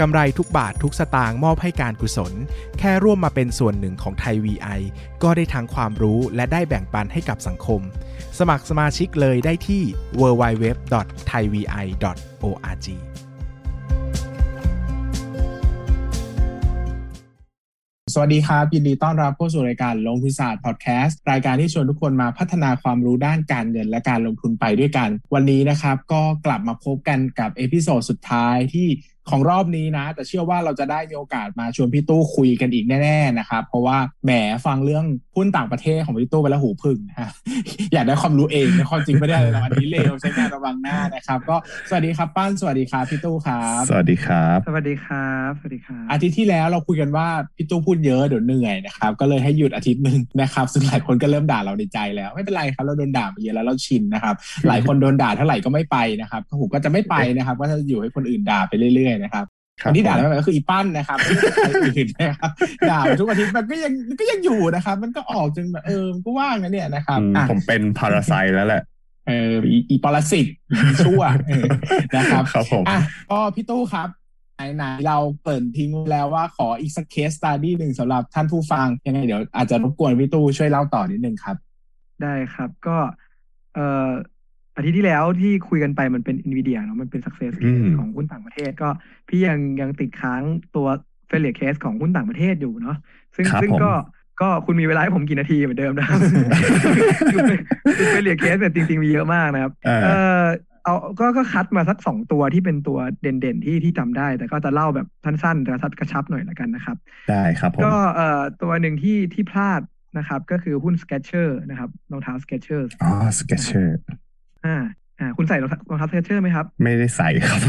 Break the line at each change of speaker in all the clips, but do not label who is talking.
กำไรทุกบาททุกสตางค์มอบให้การกุศล แค่ร่วมมาเป็นส่วนหนึ่งของไทย VI ก็ได้ทั้งความรู้และได้แบ่งปันให้กับสังคม สมัครสมาชิกเลยได้ที่ www.thaivi.org
สวัสดีครับยินดีต้อนรับเข้าสู่รายการลงทุนศาสตร์พอดแคสต์รายการที่ชวนทุกคนมาพัฒนาความรู้ด้านการเงินและการลงทุนไปด้วยกัน วันนี้นะครับก็กลับมาพบกันกับ episode สุดท้ายที่ ของรอบนี้นะ แต่เชื่อว่าเราจะได้มีโอกาสมาชวนพี่ตู้คุยกันอีกแน่ๆนะครับ เพราะว่าแหมฟังเรื่องหุ้นต่างประเทศของพี่ตู้ไปแล้วหูผึ่งนะฮะอยากได้ความรู้เองนะความจริงไม่ได้เลยอันนี้เลวใช้งานระวังหน้านะครับ ก็สวัสดีครับปั้นสวัสดีครับพี่ตู้ครับ
สวัสดีครับ
สวัสดีครับสวัสดีครับ
อาทิตย์ที่แล้วเราคุยกันว่าพี่ตู้พูดเยอะเดี๋ยวเหนื่อยนะครับก็เลยให้หยุดอาทิตย์หนึ่งนะครับซึ่งหลายคนก็เริ่มด่าเราในใจแล้วไม่เป็นไรครับเราโดนด่ามาเยอะแล้วเราชินนะครับหลายคนโดนด่าเท่าไหร่ก็ไม่ไปนะครับผมก็จะไม่ไปนะครับก็จะอยู่ให้คนอื่นด่าไปเรื่อยๆนะครับคนที่ด่าแล้วก็คืออีปั้นนะครับไม่ใช่อื่นนะครับด่าทุกอาทิตย์มันก็ยังก็ยังอยู่นะครับ มันก็ออกจนแบบเออก็ว่างนะเนี่ยนะครับ
ผมเป็นพาราไซแล้วแหละ
เอออีปรสิตชั่วนะครับ
ครับผม
อะก็พี่ตู้ครับไหนๆเราเปิดทิ้งแล้วว่าขออีกสักเคสสตาดี้หนึ่งสำหรับท่านผู้ฟังยังไงเดี๋ยวอาจจะรบกวนพี่ตู้ช่วยเล่าต่อนิดนึงครับ
ได้ครับก็เอ่อ อาทิตย์ที่แล้วที่คุยกันไปมันเป็น NVIDIA เนาะมันเป็น success case ของหุ้นต่างประเทศก็พี่ยังยังติดค้างตัว failure case ของหุ้นต่างประเทศอยู่เนาะซึ่งซึ่งก็ก็คุณมีเวลาให้ผมกี่นาทีเหมือนเดิมนะครับคือ failure case แต่จริง ๆ มีเยอะมากนะครับ เออเอาก็ก็คัดมาสักสองตัวที่เป็นตัวเด่นๆที่ที่จำได้ แต่ก็จะเล่าแบบสั้นๆแต่ชัดกระชับหน่อยละกันนะครับ
ได้ครับผม
ก็เอ่อตัวหนึ่งที่ที่พลาดนะครับ ก็คือหุ้น Skechers นะครับรองเท้า Skechers
อ๋อ Skechers
อ่าอ่าคุณใส่รองเท้ารองเท้า Skechers ไหมครับ
ไม่ได้ใส่ครับ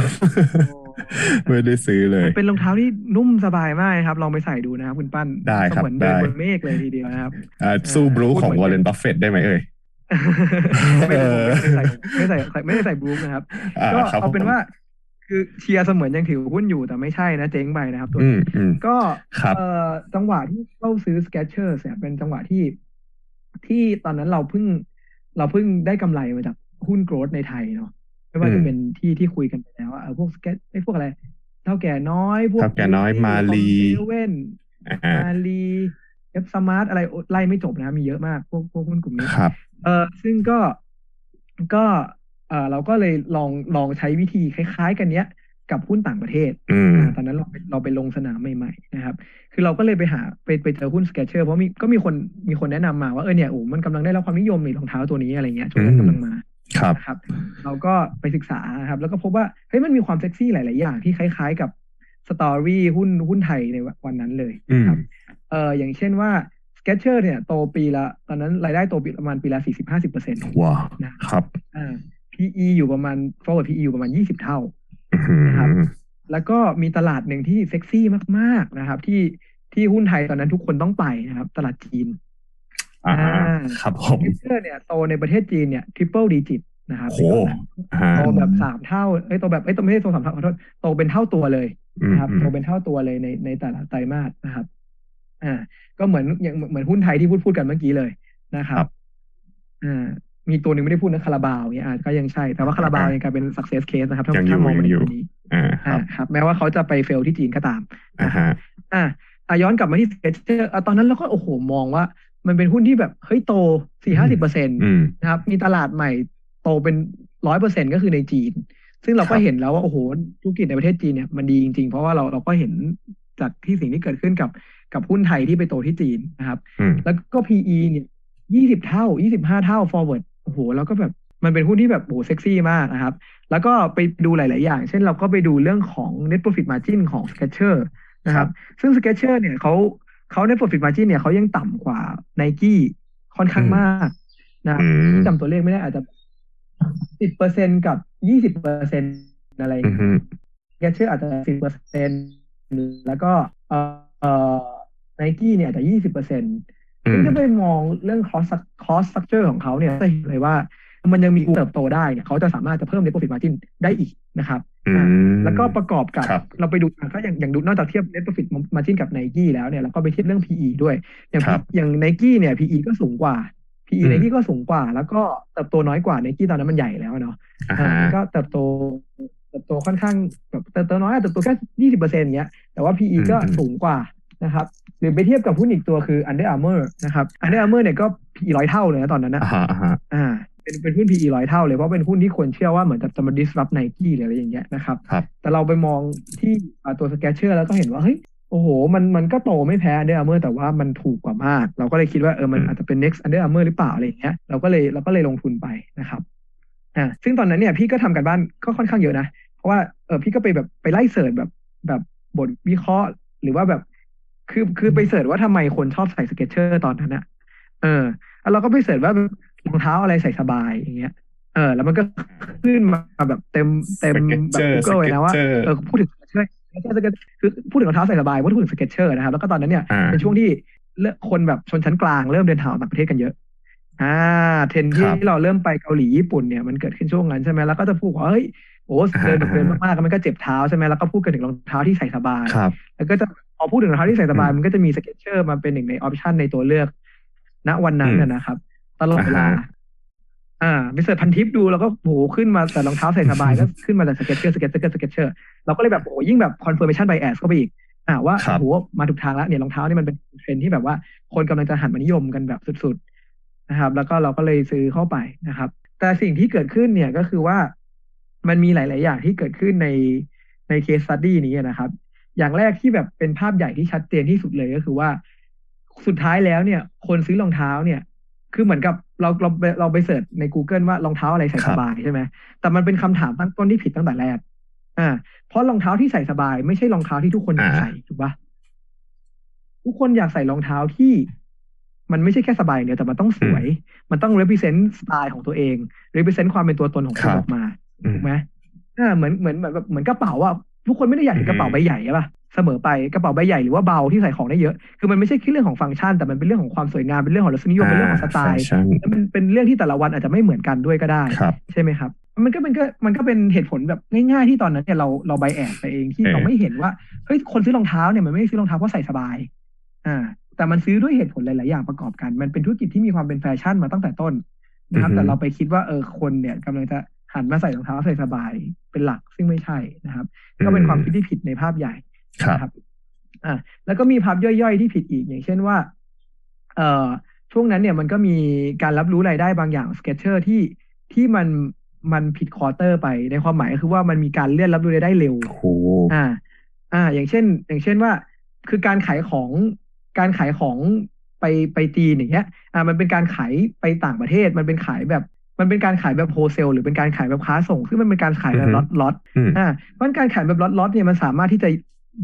ไม่ได้ซื้อเลย
เป็นรองเท้าที่นุ่มสบายมากครับ ลองไปใส่ดูนะครับคุณปั้น
ได้ครับ
เหมือนเดินบนเมฆเลยทีเดียวนะครับ
อ่าสู้ Brooks ของวอร์เรนบัฟเฟตได้ไหมเอ่ย
ไม่ได้ไม่ใส่ไม่ได้ใส่ Brooks นะครับ ก็เอาเป็นว่า คือเชียร์เสมือนยังถือหุ้นอยู่แต่ไม่ใช่นะเจ๊งไปนะครับ ตัวนี้ก็เอ่อจังหวะที่เข้าซื้อ Skechers เนี่ยเป็นจังหวะที่ ที่ตอนนั้นเราเพิ่ง เราเพิ่งได้กำไรมาจาก หุ้น growth ในไทยเนาะไม่ว่าจะเป็นที่ที่คุยกันไปแล้วเออพวกสเก็ตไอ้พวกอะไรเถ้าแก่น้อย พวก
เถ้าแก่น้อยมาลี
เว่นมาลีเอฟสมาร์ทอะไรไล่ไม่จบนะมีเยอะมากพวกพวกหุ้นกลุ่มนี้
ครับ
เออซึ่งก็ก็เออเราก็เลยลองลองใช้วิธีคล้าย ๆ กันเนี้ยกับหุ้นต่างประเทศ
อืม
ตอนนั้นเราไปเราไปลงสนามใหม่ๆนะครับ คือเราก็เลยไปหาไปไปเจอหุ้นสเก t เชอร์เพราะมีก็มีคนมีคนแนะนำมาว่าเออเนี่ยโอ้มันกำลังได้รับความนิยมในรองเท้าตัวนี้อะไรเงี้ยช่วงนั้นกำลังมา
ครับ
นะครับ เราก็ไปศึกษาครับ แล้วก็พบว่าเฮ้ยมันมีความเซ็กซี่หลาย ๆ อย่างที่คล้าย ๆ กับสตอรี่หุ้นหุ้นไทยในวันนั้นเลยครับเอออย่างเช่นว่าสเก t เชอร์เนี่ยโตปีละตอนนั้นรายได้โตปีประมาณปีละสี่สิบห้าสิบเปอร์เซ็นต์
ว้าว
นะครับอ่า PE อยู่ประมาณ forward PE อยู่ประมาณยี่สิบเท่า
นะครับ
แล้วก็มีตลาดหนึ่งที่เซ็กซี่มาก ๆ นะครับ ที่ที่หุ้นไทยตอนนั้นทุกคนต้องไปนะครับ ตลาดจีน
อ่าครับผม
เชอร์เนี่ยโตในประเทศจีนเนี่ย triple digit นะครับ
โอ้
โตแบบสามเท่าเอ้ยโตแบบเอ้ยโตไม่ใช่โตสามเท่าขอโทษโตเป็นเท่าตัวเลยนะครับโตเป็นเท่าตัวเลยในในแต่ละไตรมาสนะครับ อ่า ก็เหมือนอย่างเหมือนหุ้นไทยที่พูดพูดกันเมื่อกี้เลยนะครับอ่ามีตัวหนึ่งไม่ได้พูดนะคาราบาวเนี่ยอาจก็ยังใช่ แต่ว่าคาราบาวยังกลายเป็น success case นะครับ ถ้าถ้ามองในตัวนี้
อ่า
อ่าครับ แม้ว่าเขาจะไป fail ที่จีนก็ตาม
อ่าฮะ
อ่าย้อนกลับมาที่ Skechers ตอนนั้นเราก็โอ้โหมองว่า มันเป็นหุ้นที่แบบเฮ้ยโตสี่ห้าสิบเปอร์เซ็นต์นะครับ มีตลาดใหม่โตเป็นร้อยเปอร์เซ็นก็คือในจีน ซึ่งเราก็เห็นแล้วว่า โอ้โหธุรกิจในประเทศจีนเนี่ยมันดีจริง ๆ เพราะว่าเราเราก็เห็นจากที่สิ่งที่เกิดขึ้นกับกับหุ้นไทยที่ไปโตที่จีนนะครับ แล้วก็ PE เนี่ยยี่สิบเท่ายี่สิบห้าเท่า forward โอ้โหแล้วก็แบบมันเป็นหุ้นที่แบบโอ้โหเซ็กซี่มากนะครับ แล้วก็ไปดูหลาย ๆ อย่าง เช่นเราก็ไปดูเรื่องของ net profit margin ของ Skechers นะครับ ซึ่ง Skechers เนี่ยเขา เขา net profit margin เนี่ยเขายังต่ำกว่า Nike ค่อนข้างมากนะครับจำตัวเลขไม่ได้อาจจะสิบเปอร์เซ็นกับยี่สิบเปอร์เซ็นอะไร Skechers อาจจะสิบเปอร์เซ็นแล้วก็เอ่อไนกี้เนี่ยแต่ยี่สิบเปอร์เซ็นต์ซึ่งถ้าไปมองเรื่อง cost cost structure ของเขาเนี่ยจะเห็นเลยว่ามันยังมีเติบโตได้เนี่ยเขาจะสามารถจะเพิ่ม net profit margin ได้อีกนะครับ แล้วก็ประกอบกับเราไปดูก็อย่างอย่างดูนอกจากเทียบ net profit margin กับไนกี้แล้วเนี่ยเราก็ไปเทียบเรื่อง PE ด้วย อย่างอย่างไนกี้เนี่ย PE ก็สูงกว่า PE ไนกี้ก็สูงกว่า แล้วก็เติบโตน้อยกว่าไนกี้ตอนนั้นมันใหญ่แล้วเนาะก็เติบโตเติบโตค่อนข้างแบบเติบโตน้อยเติบโตแค่ยี่สิบเปอร์เซ็นต์เงี้ยแต่ว่า PE ก็สูงกว่านะครับหรือไปเทียบกับหุ้นอีกตัวคือ Under Armour นะครับ Under Armour เนี่ยก็ PE ร้อยเท่าเลยนะตอนนั้นนะอ่า เป็นเป็นหุ้น PE ร้อยเท่าเลย เพราะเป็นหุ้นที่คนเชื่อว่าเหมือนจะจะมา disrupt Nike หรืออะไรอย่างเงี้ยนะครับแต่เราไปมองที่ตัว Skechers แล้วก็เห็นว่าเฮ้ยโอ้โห มันมันก็โตไม่แพ้ Under Armour แต่ว่ามันถูกกว่ามาก เราก็เลยคิดว่าเออมันอาจจะเป็น next Under Armour หรือเปล่าอะไรอย่างเงี้ยเราก็เลยเราก็เลยลงทุนไปนะครับอ่าซึ่งตอนนั้นเนี่ยพี่ก็ทำการบ้านก็ค่อนข้างเยอะนะ เพราะว่าเออพี่ก็ไปแบบไปไล่ search แบบแบบบทวิเคราะห์ หรือว่าแบบคือคือไป search ว่าทำไมคนชอบใส่ Skechers ตอนนั้นอะเออแล้วเราก็ไป search ว่า รองเท้าอะไรใส่สบายอย่างเงี้ยเออ แล้วมันก็ขึ้นมาแบบเต็มเต็มแบบกูเกิลเลยนะว่าเออพูดถึง Skechers คือพูดถึงรองเท้าใส่สบายพูดถึง Skechers นะครับ แล้วก็ตอนนั้นเนี่ยเป็นช่วงที่คนแบบชนชั้นกลางเริ่มเดินทางต่างประเทศกันเยอะอ่าเทรนที่เราเริ่มไปเกาหลีญี่ปุ่นเนี่ยมันเกิดขึ้นช่วงนั้นใช่ไหมแล้วก็จะพูดว่าเฮ้ยโอ้เดินเดินมากๆมันก็เจ็บเท้าใช่ไหมแล้วก็พูดกันถึงรองเท้าที่ใส่สบายแล้วก็จะพอพูดถึงรองเท้าที่ใส่สบายมันก็จะมี Skechers มาเป็นหนึ่งใน option ในตัวเลือก ณวันนั้นนะครับ ตลอดเวลาอ่าไป search พันทิปดูแล้วก็โหขึ้นมาแต่รองเท้าใส่สบายก็ขึ้นมาแต่ Skechers Skechers Skechers เราก็เลยแบบโอ้ยิ่งแบบ confirmation bias เข้าไปอีกอ่าว่าโหมาถูกทางแล้วเนี่ยรองเท้านี่มันเป็นเทรนที่แบบว่าคนกำลังจะหันมานิยมกันแบบสุดๆนะครับ แล้วก็เราก็เลยซื้อเข้าไปนะครับ แต่สิ่งที่เกิดขึ้นเนี่ยก็คือว่ามันมีหลาย ๆ อย่างที่เกิดขึ้นในใน case study นี้นะครับ อย่างแรกที่แบบเป็นภาพใหญ่ที่ชัดเจนที่สุดเลยก็คือว่า สุดท้ายแล้วเนี่ย คนซื้อรองเท้าเนี่ย คือเหมือนกับเราเราเราไปเสิร์ชใน Google ว่ารองเท้าอะไรใส่สบายใช่ไหมแต่มันเป็นคำถามตั้งต้นที่ผิดตั้งแต่แรกอ่าเพราะรองเท้าที่ใส่สบาย ไม่ใช่รองเท้าที่ทุกคนอยากใส่ถูกปะทุกคนอยากใส่รองเท้าที่มันไม่ใช่แค่สบายเนี่ยแต่มันต้องสวย มันต้อง represent สไตล์ของตัวเอง represent ความเป็นตัวตนของคุณออกมาถูกไหมอ่าเหมือนเหมือนแบบเหมือนกระเป๋าว่า ทุกคนไม่ได้อยากเห็นกระเป๋าใบใหญ่ใช่ปะเสมอไปกระเป๋าใบใหญ่หรือว่าเบาที่ใส่ของได้เยอะ คือมันไม่ใช่แค่เรื่องของฟังก์ชัน แต่มันเป็นเรื่องของความสวยงามเป็นเรื่องของรสนิยมเป็นเรื่องของสไตล์แล้วมันเป็นเรื่องที่แต่ละวันอาจจะไม่เหมือนกันด้วยก็ได้ ใช่ไหมครับ มันก็เป็นก็มันก็เป็นเหตุผลแบบง่ายๆที่ตอนนั้นเนี่ยเราเราใบแอบไปเองที่เราไม่เห็นว่าเฮ้ยคนซื้อรองเท้าเนี่ยมันไม่ได้ซื้อรองเท้าเพราะใส่สบาย อ่า แต่มันซื้อด้วยเหตุผลหลายๆอย่างประกอบกัน มันเป็นธุรกิจที่มีความเป็นแฟชั่นมาตั้งแต่ต้นนะครับแต่เราไปคิดว่าเออคนเนี่ยกำลังจะ หันมาใส่รองเท้าใส่สบายเป็นหลักซึ่งไม่ใช่นะครับ ก็เป็นความคิดที่ผิดในภาพใหญ่ครับอ่าแล้วก็มีภาพย่อยๆที่ผิดอีกอย่างเช่นว่า เอ่อช่วงนั้นเนี่ยมันก็มีการรับรู้รายได้บางอย่าง Skechers ที่ที่มันมันผิด quarter ไปในความหมายก็คือว่ามันมีการเลื่อนรับรู้รายได้เร็วอ่า อ่า อย่างเช่น อย่างเช่นว่า คือการขายของการขายของไปไปตีอย่างเงี้ย อ่า มันเป็นการขายไปต่างประเทศ มันเป็นขายแบบ มันเป็นการขายแบบโฮเซลหรือเป็นการขายแบบค้าส่ง ซึ่งมันเป็นการขายแบบล็อตล็อตอ่าเพราะการขายแบบล็อตล็อตเนี่ยมันสามารถที่จะ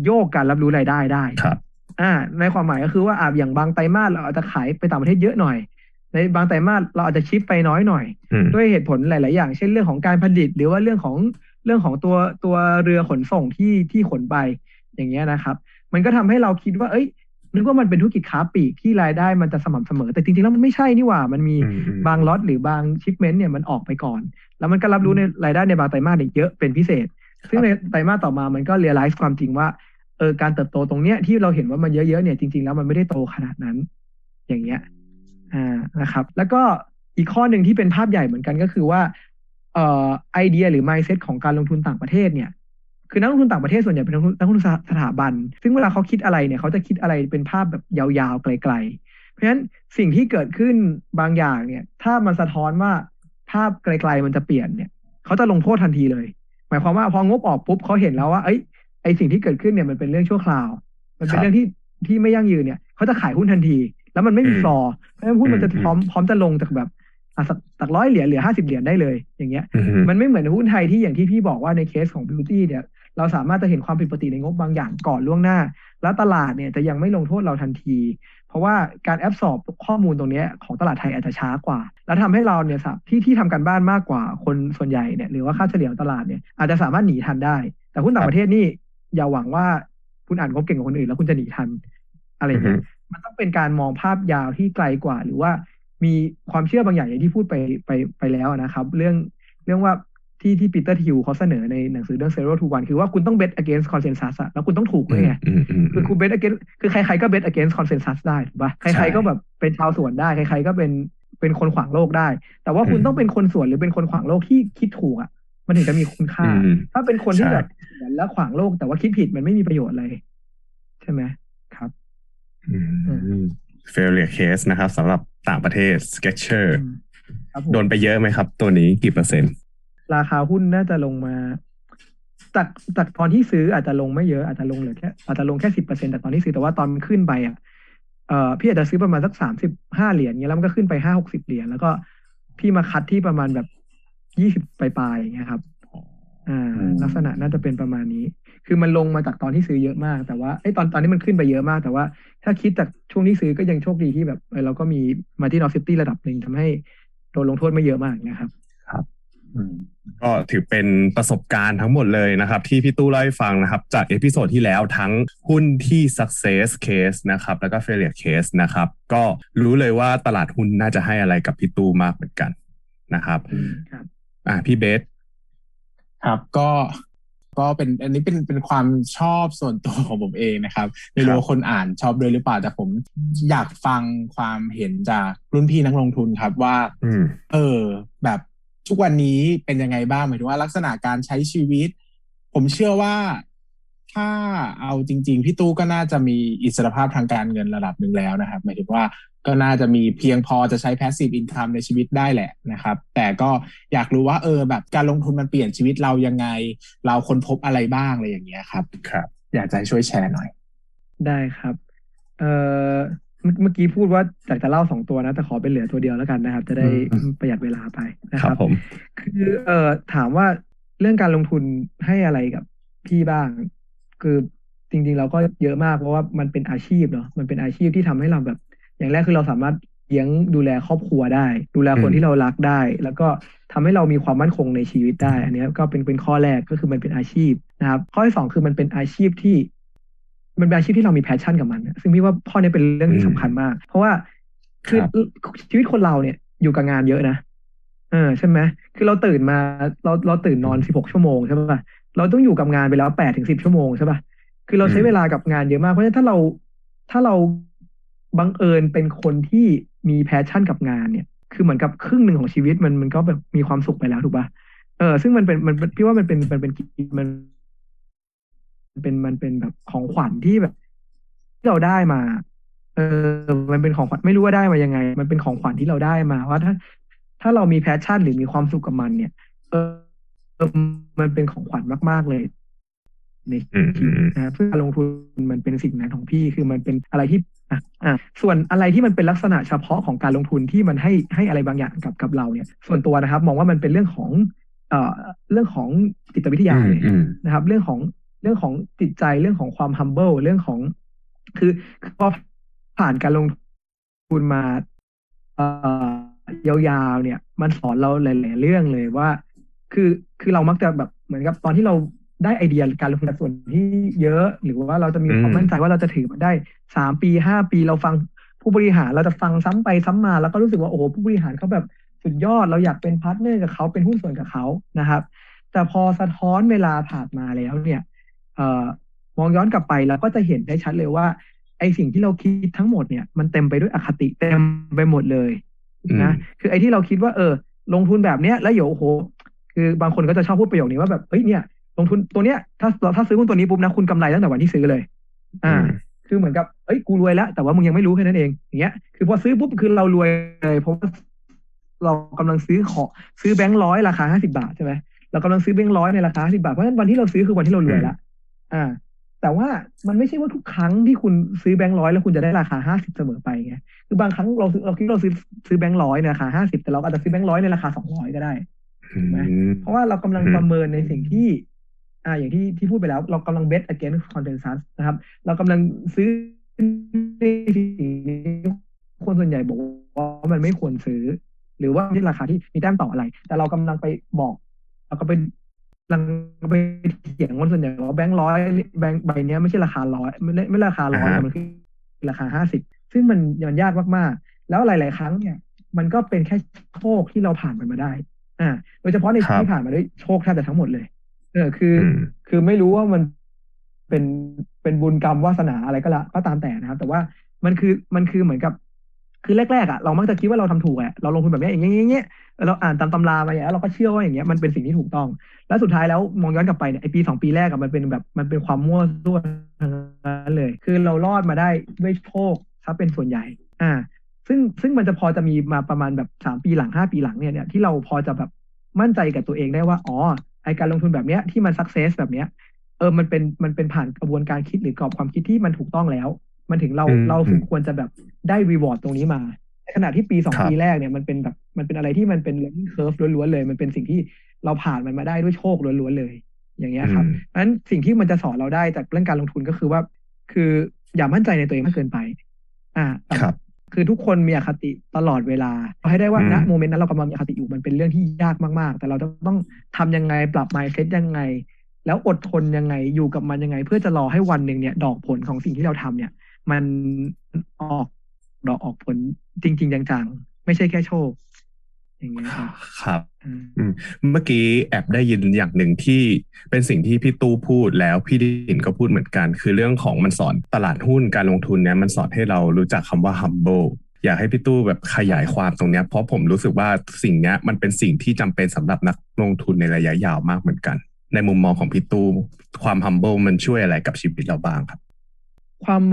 โยกการรับรู้รายได้ได้
ครับ
อ่า ในความหมายก็คือว่าอ่าอย่างบางไตรมาสเราอาจจะขายไปต่างประเทศเยอะหน่อย ในบางไตรมาสเราอาจจะชิปไปน้อยหน่อย ด้วยเหตุผลหลาย ๆ อย่าง เช่นเรื่องของการผลิตหรือว่าเรื่องของเรื่องของตัวตัวเรือขนส่งที่ที่ขนไปอย่างเงี้ยนะครับ มันก็ทำให้เราคิดว่า เอ้ย นึกว่ามันเป็นธุรกิจค้าปลีกที่รายได้มันจะสม่ำเสมอ แต่จริงๆแล้วมันไม่ใช่นี่หว่า มันมีบางล็อตหรือบาง shipment เนี่ยมันออกไปก่อน แล้วมันก็รับรู้ในรายได้ในบางไตรมาสเยอะเป็นพิเศษ ซึ่งในไตรมาสต่อมามันก็ realize ความจริงว่าเออการเติบโตตรงเนี้ยที่เราเห็นว่ามันเยอะๆเนี่ยจริงๆแล้วมันไม่ได้โตขนาดนั้น อย่างเงี้ยอ่านะครับ แล้วก็อีกข้อหนึ่งที่เป็นภาพใหญ่เหมือนกันก็คือว่าเอ่อไอเดียหรือ mindset ของการลงทุนต่างประเทศเนี่ย คือนักลงทุนต่างประเทศส่วนใหญ่เป็นนักลงทุนสถาบัน ซึ่งเวลาเขาคิดอะไรเนี่ยเขาจะคิดอะไรเป็นภาพแบบยาวๆไกลๆ เพราะฉะนั้นสิ่งที่เกิดขึ้นบางอย่างเนี่ย ถ้ามันสะท้อนว่าภาพไกลๆมันจะเปลี่ยนเนี่ยเขาจะลงโทษทันทีเลย หมายความว่าพองบออกปุ๊บเขาเห็นแล้วว่าเอ้ยไอสิ่งที่เกิดขึ้นเนี่ยมันเป็นเรื่องชั่วคราว มันเป็นเรื่องที่ที่ไม่ยั่งยืนเนี่ยเขาจะขายหุ้นทันที แล้วมันไม่มีฟลอร์เพราะฉะนั้นหุ้นมันจะพร้อมพร้อมจะลงจากแบบจากร้อยเหรียญเหลือห้าสิบเหรียญได้เลยอย่างเงี้ย มันไม่เหมือนหุ้นไทยที่อย่างที่พี่บอกว่าในเคสของบิวตี้เนี่ย เราสามารถจะเห็นความผิดปกติในงบบางอย่างก่อนล่วงหน้า แล้วตลาดเนี่ยจะยังไม่ลงโทษเราทันที เพราะว่าการแอบสอบข้อมูลตรงนี้ของตลาดไทยอาจจะช้ากว่า แล้วทำให้เราเนี่ยที่ที่ทำการบ้านมากกว่าคนส่วนใหญ่เนี่ยหรือว่าค่าเฉลี่ยตลาดเนี่ยอาจจะสามารถหนีทันได้ แต่หุ้นต่างประเทศนี่อย่าหวังว่าคุณอ่านงบเก่งกว่าคนอื่น แล้วคุณจะหนีทันอะไรเงี้ยมันต้องเป็นการมองภาพยาวที่ไกลกว่า หรือว่ามีความเชื่อบางอย่างอย่างที่พูดไปไปไปแล้วนะครับ เรื่องเรื่องว่า ที่ที่ปีเตอร์ทิวเขาเสนอในหนังสือเรื่อง zero to one คือว่าคุณต้อง bet against consensus อะแล้วคุณต้องถูกด้วยไงคือคุณ bet against คือใครๆก็ bet against consensus ได้ถูกปะใครๆก็แบบเป็นชาวสวนได้ ใครๆก็เป็นเป็นคนขวางโลกได้ แต่ว่าคุณต้องเป็นคนสวนหรือเป็นคนขวางโลกที่คิดถูกอะมันถึงจะมีคุณค่า ถ้าเป็นคนที่แบบสวนแล้วขวางโลกแต่ว่าคิดผิดมันไม่มีประโยชน์อะไร ใช่ไหมครับ
failure case นะครับสำหรับต่างประเทศ Sketcher โดนไปเยอะไหมครับ ตัวนี้กี่เปอร์เซ็นต์
ราคาหุ้นน่าจะลงมาจากจากตอนที่ซื้ออาจจะลงไม่เยอะอาจจะลงเหลือแค่อาจจะลงแค่สิบเปอร์เซ็นแต่ตอนที่ซื้อแต่ว่าตอนขึ้นไปอะเอ่อพี่อาจจะซื้อประมาณสักสามสิบห้าเหรียญเงี้ยแล้วมันก็ขึ้นไปห้าหกสิบเหรียญแล้วก็พี่มาคัดที่ประมาณแบบยี่สิบปลายๆอย่างเงี้ยครับ อ่า ลักษณะน่าจะเป็นประมาณนี้ คือมันลงมาจากตอนที่ซื้อเยอะมาก แต่ว่าไอ้ตอนตอนนี้มันขึ้นไปเยอะมาก แต่ว่า ถ้าคิดจากช่วงที่ซื้อก็ยังโชคดีที่แบบเราก็มีมาที่นอฟฟิตี้ระดับหนึ่งทำให้โดนลงโทษไม่เยอะมากนะครับ
ครับ ก็ถือเป็นประสบการณ์ทั้งหมดเลยนะครับ ที่พี่ตู้เล่าให้ฟังนะครับ จาก episode ที่แล้วทั้งหุ้นที่ success case นะครับ แล้วก็ failure case นะครับ ก็รู้เลยว่าตลาดหุ้นน่าจะให้อะไรกับพี่ตู้มากเหมือนกันนะครับอ่าพี่เบส
ครับก็ก็เป็นอันนี้เป็นเป็นความชอบส่วนตัวของผมเองนะครับ ไม่รู้คนอ่านชอบด้วยหรือเปล่า แต่ผมอยากฟังความเห็นจากรุ่นพี่นักลงทุนครับว่า เออ แบบ ทุกวันนี้เป็นยังไงบ้างหมายถึงว่าลักษณะการใช้ชีวิต ผมเชื่อว่าถ้าเอาจริง ๆ พี่ตู้ก็น่าจะมีอิสรภาพทางการเงินระดับหนึ่งแล้วนะครับ หมายถึงว่าก็น่าจะมีเพียงพอจะใช้ passive income ในชีวิตได้แหละนะครับ แต่ก็อยากรู้ว่าเออแบบการลงทุนมันเปลี่ยนชีวิตเรายังไง เราค้นพบอะไรบ้างอะไรอย่างเงี้ยครับ
ครับ
อยากจะช่วยแชร์หน่อย
ได้ครับ เอ่อ เมื่อกี้พูดว่าจากจะเล่าสองตัวนะ แต่ขอเป็นเหลือตัวเดียวแล้วกันนะครับ จะได้ประหยัดเวลาไปนะครับ
ผม
คือเอ่อถามว่าเรื่องการลงทุนให้อะไรกับพี่บ้าง คือจริง ๆ เราก็เยอะมากเพราะว่ามันเป็นอาชีพเนาะมันเป็นอาชีพที่ทำให้เราแบบ อย่างแรกคือเราสามารถเลี้ยงดูแลครอบครัวได้ ดูแลคนที่เรารักได้ แล้วก็ทำให้เรามีความมั่นคงในชีวิตได้ อันนี้ก็เป็นเป็นข้อแรกก็คือมันเป็นอาชีพนะครับ ข้อที่สองคือมันเป็นอาชีพที่ มันเป็นอาชีพที่เรามี passion กับมัน ซึ่งพี่ว่าพ่อเนี่ยเป็นเรื่องที่สำคัญมาก เพราะว่าคือชีวิตคนเราเนี่ยอยู่กับงานเยอะนะเออใช่ไหมคือเราตื่นมาเราเราตื่นนอนสิบหกชั่วโมงใช่ป่ะเราต้องอยู่กับงานไปแล้วแปดถึงสิบชั่วโมงใช่ป่ะคือเราใช้เวลากับงานเยอะมากเพราะฉะนั้นถ้าเราถ้าเราบังเอิญเป็นคนที่มี passion กับงานเนี่ย คือเหมือนกับครึ่งหนึ่งของชีวิตมันมันก็แบบมีความสุขไปแล้วถูกป่ะเออซึ่งมันเป็นมันพี่ว่ามันเป็นมันเป็นมัน เป็นมันเป็นแบบของขวัญที่แบบที่เราได้มา เออ มันเป็นของขวัญไม่รู้ว่าได้มายังไง มันเป็นของขวัญที่เราได้มาว่าถ้า ถ้าเรามี passion หรือมีความสุขกับมันเนี่ย เออมันเป็นของขวัญมาก ๆ เลยในชีวิตนะเพื่อการลงทุนมันเป็นสิ่งนั้นของพี่คือมันเป็นอะไรที่อ่าส่วนอะไรที่มันเป็นลักษณะเฉพาะของการลงทุนที่มันให้ให้อะไรบางอย่างกับกับเราเนี่ย ส่วนตัวนะครับ มองว่ามันเป็นเรื่องของ เอ่อเรื่องของจิตวิทยาเลยนะครับ เรื่องของ เรื่องของจิตใจเรื่องของความ humble เรื่องของ คือพอผ่านการลงทุนมาเอ่อยาวๆเนี่ย มันสอนเราหลายๆเรื่องเลยว่า คือคือเรามักจะแบบเหมือนกับตอนที่เราได้ไอเดียการลงทุนส่วนที่เยอะ หรือว่าเราจะมีความมั่นใจว่าเราจะถือมาได้สามปีห้าปีเราฟังผู้บริหารเราจะฟังซ้ำไปซ้ำมา แล้วก็รู้สึกว่าโอ้โหผู้บริหารเขาแบบสุดยอดเราอยากเป็น partner กับเขาเป็นหุ้นส่วนกับเขานะครับ แต่พอสะท้อนเวลาผ่านมาแล้วเนี่ย มองย้อนกลับไปแล้วก็จะเห็นได้ชัดเลยว่า ไอ้สิ่งที่เราคิดทั้งหมดเนี่ย มันเต็มไปด้วยอคติเต็มไปหมดเลยนะคือไอ้ที่เราคิดว่าเออ ลงทุนแบบเนี้ยแล้วเดี๋ยวโอ้โห คือบางคนก็จะชอบพูดประโยคนี้ว่าแบบเฮ้ยเนี่ย ลงทุนตัวเนี้ยถ้าถ้าซื้อหุ้นตัวนี้ปุ๊บนะคุณกำไรตั้งแต่วันที่ซื้อเลย อ่า คือเหมือนกับเอ้ยกูรวยแล้ว แต่ว่ามึงยังไม่รู้แค่นั้นเองอย่างเงี้ยคือพอซื้อปุ๊บคือเรารวยเลยเพราะว่าเรากำลังซื้อขอซื้อแบงค์ร้อยราคาห้าสิบาทใช่ไหมเรากำลังซื้อแบงค์ร้อยในราคาห้าสิบาทเพราะฉะนั้นวันที่เราซื้อคือวันที่เรารวยแล้ว อ่า แต่ว่ามันไม่ใช่ว่าทุกครั้งที่คุณซื้อแบงค์ร้อยแล้วคุณจะได้ราคาห้าสิบเสมอไปไงคือบางครั้งเราเราคิดเราซื้อซื้อแบงค์ร้อยในราคาห้าสิบแต่เราอาจจะซื้อแบงค์ร้อยในราคาสองร้อยก็ได้ถูกไหมเพราะว่าเรากำลังประเมินในสิ่งที่ อ่า อย่างที่ที่พูดไปแล้ว เรากำลัง bet against consensus นะครับ เรากำลังซื้อในสิ่งคนส่วนใหญ่บอกว่ามันไม่ควรซื้อ หรือว่าที่ราคาที่มีแต้มต่ออะไร แต่เรากำลังไปบอกเราก็ไป ลังไปเถียงคนส่วนใหญ่ว่าแบงค์ร้อยแบงค์ใบนี้ไม่ใช่ราคาร้อยไม่ไม่ราคาร้อยมันคือราคาห้าสิบซึ่งมันมันยากมากๆ แล้วหลาย ๆ ครั้งเนี่ย มันก็เป็นแค่โชคที่เราผ่านมันมาได้ อ่า โดยเฉพาะในชีวิตที่ผ่านมาด้วยโชคแทบจะทั้งหมดเลย เออคือ คือไม่รู้ว่ามันเป็นเป็นบุญกรรมวาสนาอะไรก็ละก็ตามแต่นะครับ แต่ว่ามันคือมันคือเหมือนกับ คือแรกๆอะเรามักจะคิดว่าเราทำถูกอะเราลงทุนแบบนี้อย่างเงี้ยอย่างเงี้ยเราอ่านตามตำรามาอย่างเงี้ยเราก็เชื่อว่าอย่างเงี้ยมันเป็นสิ่งที่ถูกต้อง แล้วสุดท้ายแล้วมองย้อนกลับไปเนี่ยไอปีสองปีแรกอะมันเป็นแบบมันเป็นความมั่วซั่วทั้งนั้นเลย คือเรารอดมาได้ด้วยโชคซะเป็นส่วนใหญ่ อ่า ซึ่งซึ่งมันจะพอจะมีมาประมาณแบบสามปีหลังห้าปีหลังเนี่ยเนี่ยที่เราพอจะแบบมั่นใจกับตัวเองได้ว่าอ๋อไอ้การลงทุนแบบเนี้ยที่มัน success แบบเนี้ยเออมันเป็นมันเป็นผ่านกระบวนการคิดหรือกรอบความคิดที่มันถูกต้องแล้ว มันถึงเราเราถึงควรจะแบบได้ reward ตรงนี้มาในขณะที่ปีสองปีแรกเนี่ยมันเป็นแบบมันเป็นอะไรที่มันเป็น learning curve ล้วนๆเลย มันเป็นสิ่งที่เราผ่านมันมาได้ด้วยโชคล้วนๆเลย อย่างเงี้ยครับนั้นสิ่งที่มันจะสอนเราได้จากเรื่องการลงทุนก็คือว่า คืออย่ามั่นใจในตัวเองมากเกินไป อ่า
ครับ
คือทุกคนมีอคติตลอดเวลาเราให้ได้ว่าณโมเมนต์นั้นเรากำลังมีอคติอยู่มันเป็นเรื่องที่ยากมากๆ แต่เราจะต้องทำยังไงปรับ mindset ยังไง แล้วอดทนยังไงอยู่กับมันยังไง เพื่อจะรอให้วันหนึ่งเนี่ย ดอกผลของสิ่งที่เราทำเนี่ย มันออกดอกออกผลจริง ๆ จังๆ ไม่ใช่แค่โชค อย่างเงี้ยครับ
ครับเมื่อกี้แอบได้ยินอย่างหนึ่งที่เป็นสิ่งที่พี่ตู้พูดแล้วพี่ดินก็พูดเหมือนกัน คือเรื่องของมันสอนตลาดหุ้นการลงทุนเนี่ยมันสอนให้เรารู้จักคำว่า humble อยากให้พี่ตู้แบบขยายความตรงนี้เพราะผมรู้สึกว่าสิ่งนี้มันเป็นสิ่งที่จำเป็นสำหรับนักลงทุนในระยะยาวมากเหมือนกัน ในมุมมองของพี่ตู้ความ humble มันช่วยอะไรกับชีวิตเราบ้างครับ
ความ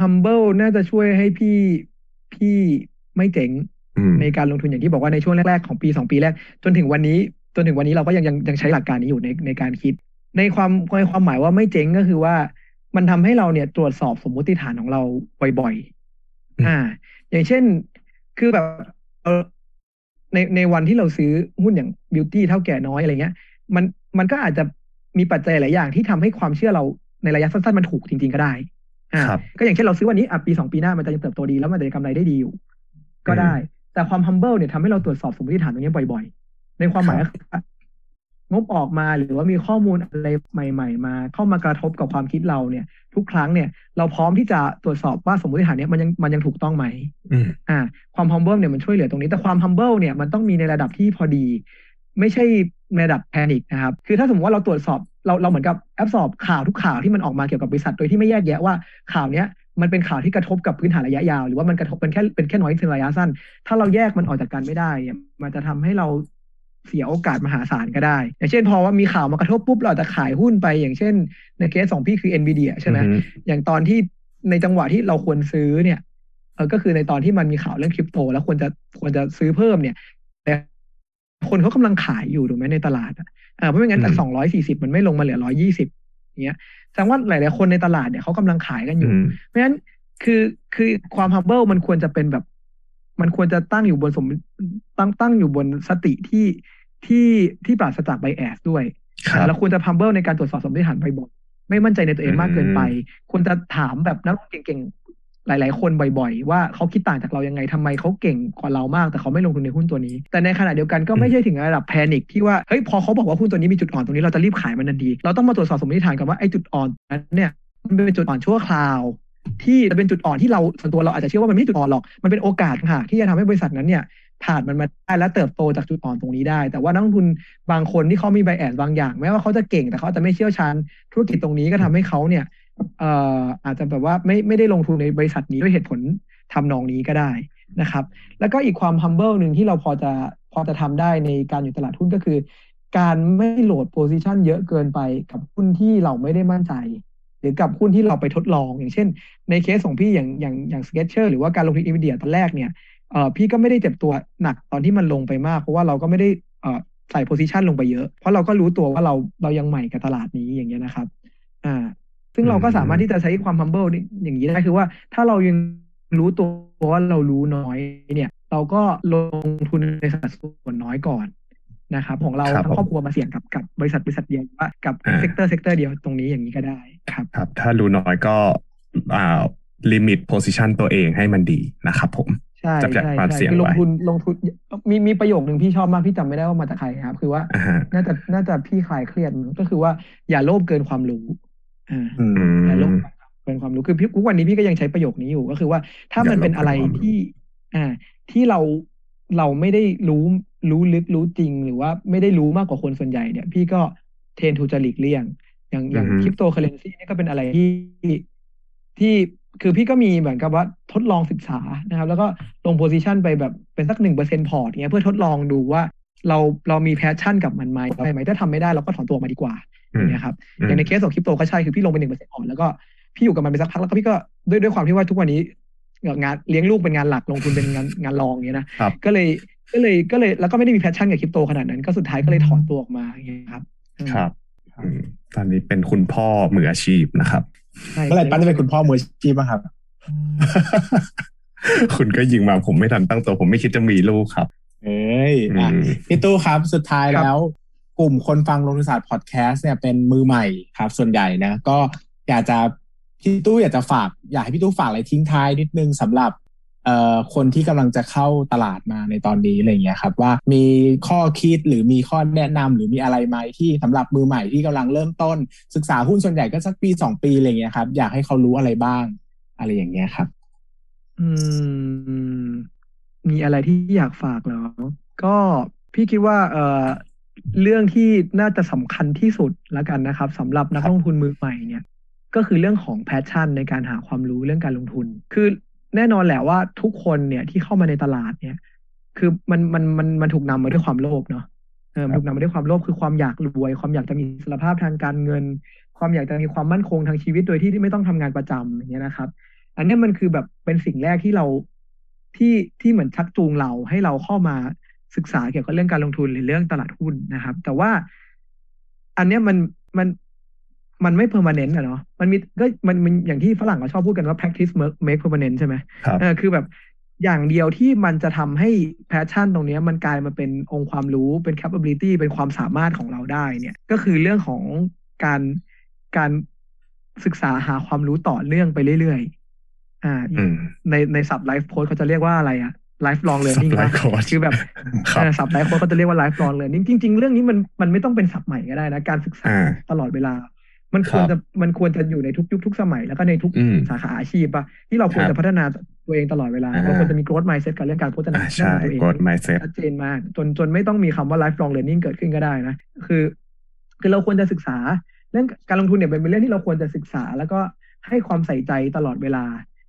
humble น่าจะช่วยให้พี่พี่ไม่เจ๋งในการลงทุนอย่างที่บอกว่าในช่วงแรก ๆ ของปีสองปีแรก จนถึงวันนี้ จนถึงวันนี้เราก็ยังยังยังใช้หลักการนี้อยู่ในในการคิด ในความในความหมายว่าไม่เจ๋งก็คือว่า มันทำให้เราเนี่ยตรวจสอบสมมติฐานของเราบ่อยๆอ่า อย่างเช่นคือแบบในในวันที่เราซื้อหุ้นอย่างบิวตี้เท่าแก่น้อยอะไรเงี้ย มันมันก็อาจจะมีปัจจัยหลายอย่างที่ทำให้ความเชื่อเราในระยะสั้นๆมันถูกจริง ๆก็ได้อ่า ก็อย่างเช่นเราซื้อวันนี้อะปีสองปีหน้ามันจะยังเติบโตดีแล้วมันจะกำไรได้ดีอยู่ ก็ได้ แต่ความ humble เนี่ยทำให้เราตรวจสอบสมมติฐานตรงนี้บ่อย ๆ ในความหมายก็คืองบออกมาหรือว่ามีข้อมูลอะไรใหม่ ๆ มา เข้ามากระทบกับความคิดเราเนี่ย ทุกครั้งเนี่ย เราพร้อมที่จะตรวจสอบว่าสมมติฐานเนี้ยมันยังมันยังถูกต้องไหมอ่า ความ humble เนี่ยมันช่วยเหลือตรงนี้ แต่ความ humble เนี่ยมันต้องมีในระดับที่พอดี ไม่ใช่ ในระดับแพนิคนะครับ คือถ้าสมมติว่าเราตรวจสอบเราเราเหมือนกับแอบสอบข่าวทุกข่าวที่มันออกมาเกี่ยวกับบริษัท โดยที่ไม่แยกแยะว่าข่าวเนี้ยมันเป็นข่าวที่กระทบกับพื้นฐานระยะยาว หรือว่ามันกระทบเป็นแค่เป็นแค่น้อยในระยะสั้น ถ้าเราแยกมันออกจากกันไม่ได้ มันจะทำให้เราเสียโอกาสมหาศาลก็ได้ อย่างเช่น พอว่ามีข่าวมากระทบปุ๊บเราจะขายหุ้นไป อย่างเช่น ในเคสสองพี่คือ NVIDIA ใช่ไหมอย่างตอนที่ในจังหวะที่เราควรซื้อเนี่ยเออก็คือในตอนที่มันมีข่าวเรื่องคริปโต แล้วควรจะควรจะซื้อเพิ่มเนี่ยแต่ คนเขากำลังขายอยู่ถูกไหมในตลาดอะเพราะไม่งั้นจากสองร้อยสี่สิบมันไม่ลงมาเหลือร้อยี่สิบเงี้ยแสดงว่าหลาย ๆ คนในตลาดเนี่ยเขากำลังขายกันอยู่ เพราะฉะนั้นคือคือความ humble มันควรจะเป็นแบบ มันควรจะตั้งอยู่บนสมตั้งตั้งอยู่บนสติที่ที่ที่ปราศจากไบแอสด้วยเราควรจะ humble ในการตรวจสอบสมมติฐานบ่อยๆไม่มั่นใจในตัวเองมากเกินไป ควรจะถามแบบนักเก่ง หลาย ๆ คนบ่อยๆ ว่าเขาคิดต่างจากเรายังไงทำไมเขาเก่งกว่าเรามาก แต่เขาไม่ลงทุนในหุ้นตัวนี้ แต่ในขณะเดียวกันก็ไม่ใช่ถึงระดับแพนิคที่ว่าเฮ้ยพอเขาบอกว่าหุ้นตัวนี้มีจุดอ่อนตรงนี้เราจะรีบขายมันทันทีเราต้องมาตรวจสอบสมมติฐานกันว่าไอ้จุดอ่อนนั้นเนี่ยมันเป็นจุดอ่อนชั่วคราว ที่จะเป็นจุดอ่อนที่เราส่วนตัวเราอาจจะเชื่อว่ามันไม่จุดอ่อนหรอกมันเป็นโอกาสค่ะที่จะทำให้บริษัทนั้นเนี่ยผ่านมันมาได้และเติบโตจากจุดอ่อนตรงนี้ได้ แต่ว่านักลงทุนบางคนที่เขามีใบแอดบางอย่างแม้ว่าเขาจะเก่งแต่เขาจะไม่เชี่ยวชาญธุรกิจตรงนี้ก็ทำให้เขาเนี่ย เอ่ออาจจะแบบว่าไม่ไม่ได้ลงทุนในบริษัทนี้ด้วยเหตุผลทำนองนี้ก็ได้นะครับ แล้วก็อีกความ humble หนึ่งที่เราพอจะพอจะทำได้ในการอยู่ตลาดหุ้นก็คือ การไม่โหลด position เยอะเกินไปกับหุ้นที่เราไม่ได้มั่นใจ หรือกับหุ้นที่เราไปทดลอง อย่างเช่น ในเคสของพี่อย่างอย่างอย่าง Skechers หรือว่าการลงทุนอินเดียตอนแรกเนี่ยเออพี่ก็ไม่ได้เจ็บตัวหนักตอนที่มันลงไปมาก เพราะว่าเราก็ไม่ได้เออใส่ position ลงไปเยอะ เพราะเราก็รู้ตัวว่าเราเรายังใหม่กับตลาดนี้อย่างเงี้ยนะครับอ่า ซึ่งเราก็สามารถที่จะใช้ความ humble อย่างนี้ได้คือว่า ถ้าเรายังรู้ตัวว่าเรารู้น้อยเนี่ย เราก็ลงทุนในสัดส่วนน้อยก่อนนะครับ ของเราทั้งครอบครัวมาเสี่ยงกับกับบริษัทบริษัทเดียวว่ากับ sector sector เดียวตรงนี้อย่างนี้ก็ได้ครับ
ครับ ถ้ารู้น้อยก็อ่า limit position ตัวเองให้มันดีนะครับผม
ใช่ใช่ใช่คือลงทุนลงทุนมีมีประโยคหนึ่งพี่ชอบมากพี่จำไม่ได้ว่ามาจากใครครับ คือว่า น่าจะน่าจะพี่คลายเครียดก็คือว่าอย่าโลภเกินความรู้ อ่าอย่าโลภเกินความรู้คือพี่วันนี้พี่ก็ยังใช้ประโยคนี้อยู่ก็คือว่า ถ้ามันเป็นอะไรที่ อ่า ที่เราเราไม่ได้รู้รู้ลึกรู้จริง หรือว่าไม่ได้รู้มากกว่าคนส่วนใหญ่เนี่ย พี่ก็ tend to จะหลีกเลี่ยง อย่างอย่างคริปโตเคอเรนซีนี่ก็เป็นอะไรที่ที่คือพี่ก็มีเหมือนกับว่าทดลองศึกษานะครับ แล้วก็ลง position ไปแบบเป็นสักหนึ่งเปอร์เซ็นพอร์ตเงี้ยเพื่อทดลองดูว่า เราเรามี passion กับมันไหมไหมถ้าทำไม่ได้เราก็ถอนตัวมาดีกว่าอย่างเงี้ยครับอย่างในเคสของคริปโตก็ใช่คือพี่ลงไปหนึ่งเปอร์เซ็นต์ก่อนแล้วก็พี่อยู่กับมันไปสักพักแล้วก็พี่ก็ด้วยด้วยความที่ว่าทุกวันนี้งานเลี้ยงลูกเป็นงานหลักลงทุนเป็นงานงานรองเงี้ยนะก็เลยก็เลยก็เลยแล้วก็ไม่ได้มี passion กับคริปโตขนาดนั้น ก็สุดท้ายก็เลยถอนตัวออกมาอย่างเงี้ยครับ
ครับตอนนี้เป็นคุณพ่อมืออาชีพนะครับ
เมื่อไหร่ปั้นจะเป็นคุณพ่อมืออาชีพบ้างครับ
คุณก็ยิงมาผมไม่ทันตั้งตัวผมไม่คิดจะมีลูกครับ
เอ้ยพี่ตู้ครับสุดท้ายแล้ว กลุ่มคนฟังลงทุนศาสตร์พอดแคสต์เนี่ยเป็นมือใหม่ครับ ส่วนใหญ่นะ ก็อยากจะพี่ตู้อยากจะฝาก อยากให้พี่ตู้ฝากอะไรทิ้งท้ายนิดนึงสำหรับเอ่อคนที่กำลังจะเข้าตลาดมาในตอนนี้อะไรเงี้ยครับ ว่ามีข้อคิดหรือมีข้อแนะนำหรือมีอะไรไหมที่สำหรับมือใหม่ที่กำลังเริ่มต้น ศึกษาหุ้นส่วนใหญ่ก็สักปีสองปีอะไรเงี้ยครับ อยากให้เขารู้อะไรบ้าง อะไรอย่างเงี้ยครับ
อืม มีอะไรที่อยากฝากเหรอ ก็พี่คิดว่าเอ่อเรื่องที่น่าจะสำคัญที่สุดแล้วกันนะครับสำหรับนักลงทุนมือใหม่เนี่ย ก็คือเรื่องของ passion ในการหาความรู้เรื่องการลงทุน คือแน่นอนแหละว่าทุกคนเนี่ยที่เข้ามาในตลาดเนี่ย คือมันมันมันมันถูกนำมาด้วยความโลภเนาะเออถูกนำมาด้วยความโลภคือความอยากรวย ความอยากจะมีอิสรภาพทางการเงิน ความอยากจะมีความมั่นคงทางชีวิตโดยที่ไม่ต้องทำงานประจำอย่างเงี้ยนะครับ อันนี้มันคือแบบเป็นสิ่งแรกที่เรา ที่ที่เหมือนชักจูงเราให้เราเข้ามาศึกษาเกี่ยวกับเรื่องการลงทุนหรือเรื่องตลาดหุ้นนะครับ แต่ว่าอันนี้มันมันมันไม่ permanent อะเนาะมันมีก็มันมันอย่างที่ฝรั่งเขาชอบพูดกันว่า practice make permanent ใช่ไหม
ครับ
เออคือแบบอย่างเดียวที่มันจะทำให้ passion ตรงนี้มันกลายมาเป็นองค์ความรู้เป็น capability เป็นความสามารถของเราได้เนี่ย ก็คือเรื่องของการการศึกษาหาความรู้ต่อเนื่องไปเรื่อยๆ อ่าในในศัพท์ไลฟ์โค้ชเขาจะเรียกว่าอะไรอะ lifelong learning คือแบบศัพท์ไลฟ์โค้ชเขาจะเรียกว่า lifelong learning จริง ๆ เรื่องนี้มันมันไม่ต้องเป็นศัพท์ใหม่ก็ได้นะ การศึกษาตลอดเวลา มันควรจะมันควรจะอยู่ในทุกยุคทุกสมัยแล้วก็ในทุกสาขาอาชีพปะที่เราควรจะพัฒนาตัวเองตลอดเวลาเราควรจะมี growth mindset กับเรื่องการพัฒนา
ตัวเอง
ชัดเจนมาก จนจนไม่ต้องมีคำว่า lifelong learning เกิดขึ้นก็ได้นะคือ คือเราควรจะศึกษาเรื่องการลงทุนเนี่ยเป็นเรื่องที่เราควรจะศึกษา แล้วก็ให้ความใส่ใจตลอดเวลา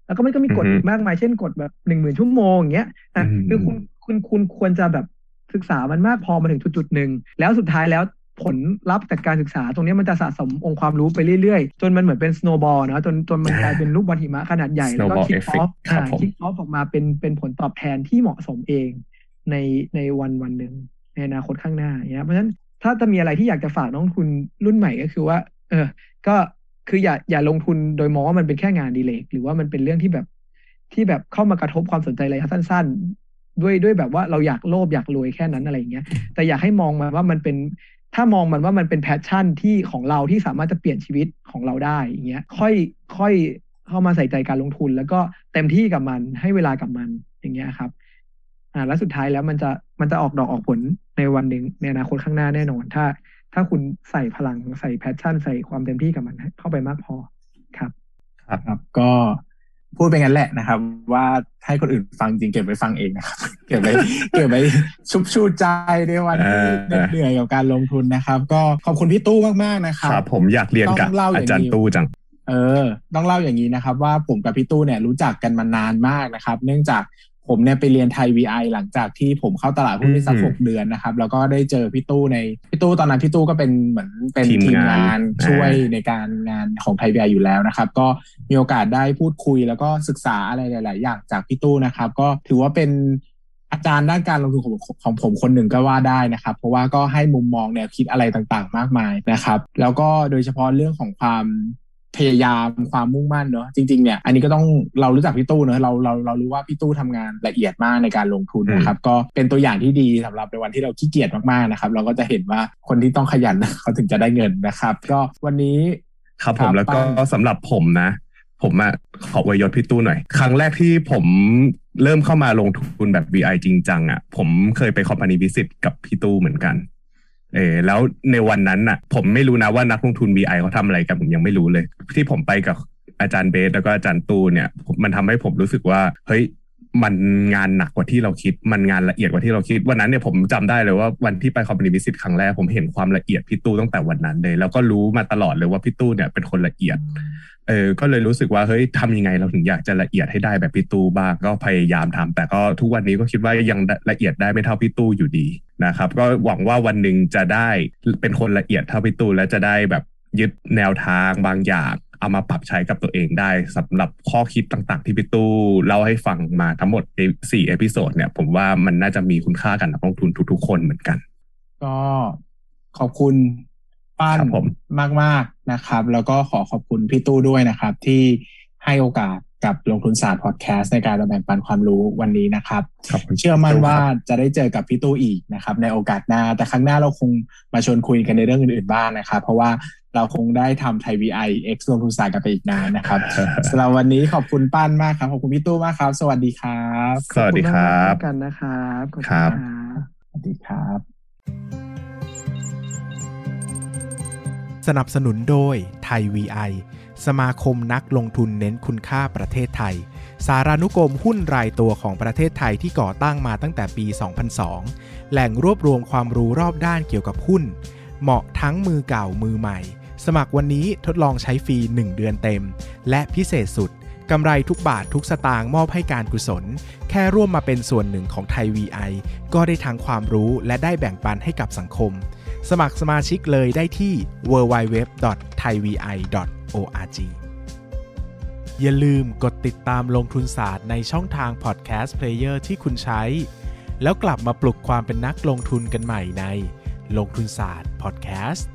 แล้วก็มันก็มีกฎมากมายเช่นกฎแบบหนึ่งหมื่นชั่วโมงอย่างเงี้ยอะคือคุณคุณคุณควรจะแบบศึกษามันมากพอมาถึงจุดจุดหนึ่งแล้วสุดท้ายแล้วผลลัพธ์จากการศึกษาตรงนี้มันจะสะสมองค์ความรู้ไปเรื่อยๆ จนมันเหมือนเป็น snowball นะจนจนมันกลายเป็นลูกบอลหิมะขนาดใหญ่ แล้วก็ kick off kick off ออกมาเป็นเป็นผลตอบแทนที่เหมาะสมเองในในวันวันหนึ่งในอนาคตข้างหน้าเนี่ยเพราะฉะนั้นถ้าจะมีอะไรที่อยากจะฝากนักลงทุนรุ่นใหม่ก็คือว่า เออ ก็ คืออย่าอย่าลงทุนโดยมองว่ามันเป็นแค่งานอดิเรกหรือว่ามันเป็นเรื่องที่แบบที่แบบเข้ามากระทบความสนใจระยะสั้น ๆ ด้วยด้วยแบบว่าเราอยากโลภอยากรวยแค่นั้นอะไรอย่างเงี้ย แต่อยากให้มองมาว่ามันเป็นถ้ามองมันว่ามันเป็น passion ที่ของเราที่สามารถจะเปลี่ยนชีวิตของเราได้อย่างเงี้ย ค่อยค่อยเข้ามาใส่ใจการลงทุน แล้วก็เต็มที่กับมันให้เวลากับมันอย่างเงี้ยครับ อ่า แล้วสุดท้ายแล้วมันจะมันจะออกดอกออกผลในวันหนึ่งในอนาคตข้างหน้าแน่นอน ถ้า ถ้าคุณใส่พลังใส่แพชชั่น ใส่ความเต็มที่กับมันเข้าไปมากพอครับ
ครับ ก็พูดไปงั้นแหละนะครับ ว่าให้คนอื่นฟังจริงเก็บไว้ฟังเองนะครับ เก็บไว้เก็บไว้ชุบชูใจในวันที่เหนื่อยกับการลงทุนนะครับ ก็ขอบคุณพี่ตู้มากๆนะครับ
ครับ ผมอยากเรียนกับอาจารย์ตู้จัง
เออ ต้องเล่าอย่างนี้นะครับ ว่าผมกับพี่ตู้เนี่ยรู้จักกันมานานมากนะครับ เนื่องจาก ผมเนี่ยไปเรียนไทย VI หลังจากที่ผมเข้าตลาดหุ้นได้สักหกเดือนนะครับ แล้วก็ได้เจอพี่ตู้ในพี่ตู้ตอนนั้นพี่ตู้ก็เป็นเหมือนเป็นทีมงานช่วยในการงานของไทย VI อยู่แล้วนะครับ ก็มีโอกาสได้พูดคุยแล้วก็ศึกษาอะไรหลาย ๆ อย่างจากพี่ตู้นะครับ ก็ถือว่าเป็นอาจารย์ด้านการลงทุนของของผมคนหนึ่งก็ว่าได้นะครับ เพราะว่าก็ให้มุมมองแนวคิดอะไรต่างๆ มากมายนะครับ แล้วก็โดยเฉพาะเรื่องของความ พยายามความมุ่งมั่นเนอะจริงๆเนี่ยอันนี้ก็ต้องเรารู้จักพี่ตู้เนอะเราเราเรารู้ว่าพี่ตู้ทำงานละเอียดมากในการลงทุนนะครับก็เป็นตัวอย่างที่ดีสำหรับในวันที่เราขี้เกียจมากๆนะครับ เราก็จะเห็นว่าคนที่ต้องขยันเขาถึงจะได้เงินนะครับ ก็วันนี้
ครับผมแล้วก็สำหรับผมนะ ผมอะขอวยยศพี่ตู้หน่อย ครั้งแรกที่ผมเริ่มเข้ามาลงทุนแบบ VI จริงจังอะผมเคยไปคอมพานีวิสิตกับพี่ตู้เหมือนกัน เออแล้วในวันนั้นน่ะ ผมไม่รู้นะว่านักลงทุน VI เขาทำอะไรกันผมยังไม่รู้เลย ที่ผมไปกับอาจารย์เบสแล้วก็อาจารย์ตูเนี่ย มันทำให้ผมรู้สึกว่า เฮ้ยมันงานหนักกว่าที่เราคิด มันงานละเอียดกว่าที่เราคิด วันนั้นเนี่ยผมจำได้เลยว่าวันที่ไปคอมพานีวิสิตครั้งแรกผมเห็นความละเอียดพี่ตู้ตั้งแต่วันนั้นเลย แล้วก็รู้มาตลอดเลยว่าพี่ตู้เนี่ยเป็นคนละเอียด เออ ก็เลยรู้สึกว่าเฮ้ยทำยังไงเราถึงอยากจะละเอียดให้ได้แบบพี่ตู้บ้างก็พยายามทำแต่ก็ทุกวันนี้ก็คิดว่ายังละเอียดได้ไม่เท่าพี่ตู้อยู่ดีนะครับ ก็หวังว่าวันหนึ่งจะได้เป็นคนละเอียดเท่าพี่ตู้และจะได้แบบยึดแนวทางบางอย่างเอามาปรับใช้กับตัวเองได้สำหรับข้อคิดต่างๆ ที่พี่ตู้เล่าให้ฟังมาทั้งหมดสี่ episode เนี่ย ผมว่ามันน่าจะมีคุณค่ากับนักลงทุนทุกๆ คนเหมือนกัน
ก็ขอบคุณป้านมากๆนะครับ แล้วก็ขอขอบคุณพี่ตู้ด้วยนะครับ ที่ให้โอกาส กับลงทุนศาสตร์พอดแคสต์ในการแบ่งปันความรู้วันนี้นะครับเชื่อมั่นว่าจะได้เจอกับพี่ตู้อีกนะครับ ในโอกาสหน้า แต่ครั้งหน้าเราคงมาชวนคุยกันในเรื่องอื่นๆบ้างนะครับ เพราะว่าเราคงได้ทำไทยวีไอเอ็กซ์ลงทุนศาสตร์กันไปอีกนานนะครับสำหรับวันนี้ขอบคุณป้านมากครับ ขอบคุณพี่ตู้มากครับ สวัสดีครับ
สวัสดีครับ
กันนะครับ
ครับ
สวัสดีครับ
สนับสนุนโดยไทย VI สมาคมนักลงทุนเน้นคุณค่าประเทศไทย สารานุกรมหุ้นรายตัวของประเทศไทยที่ก่อตั้งมาตั้งแต่ปี 2002 แหล่งรวบรวมความรู้รอบด้านเกี่ยวกับหุ้น เหมาะทั้งมือเก่ามือใหม่ สมัครวันนี้ทดลองใช้ฟรี 1 เดือนเต็ม และพิเศษสุดกำไรทุกบาททุกสตางค์มอบให้การกุศล แค่ร่วมมาเป็นส่วนหนึ่งของไทย VI ก็ได้ทั้งความรู้และได้แบ่งปันให้กับสังคม สมัครสมาชิกเลยได้ที่ www.thaivi.org อย่าลืมกดติดตามลงทุนศาสตร์ในช่องทาง podcast player ที่คุณใช้ แล้วกลับมาปลุกความเป็นนักลงทุนกันใหม่ในลงทุนศาสตร์พอดแคสต์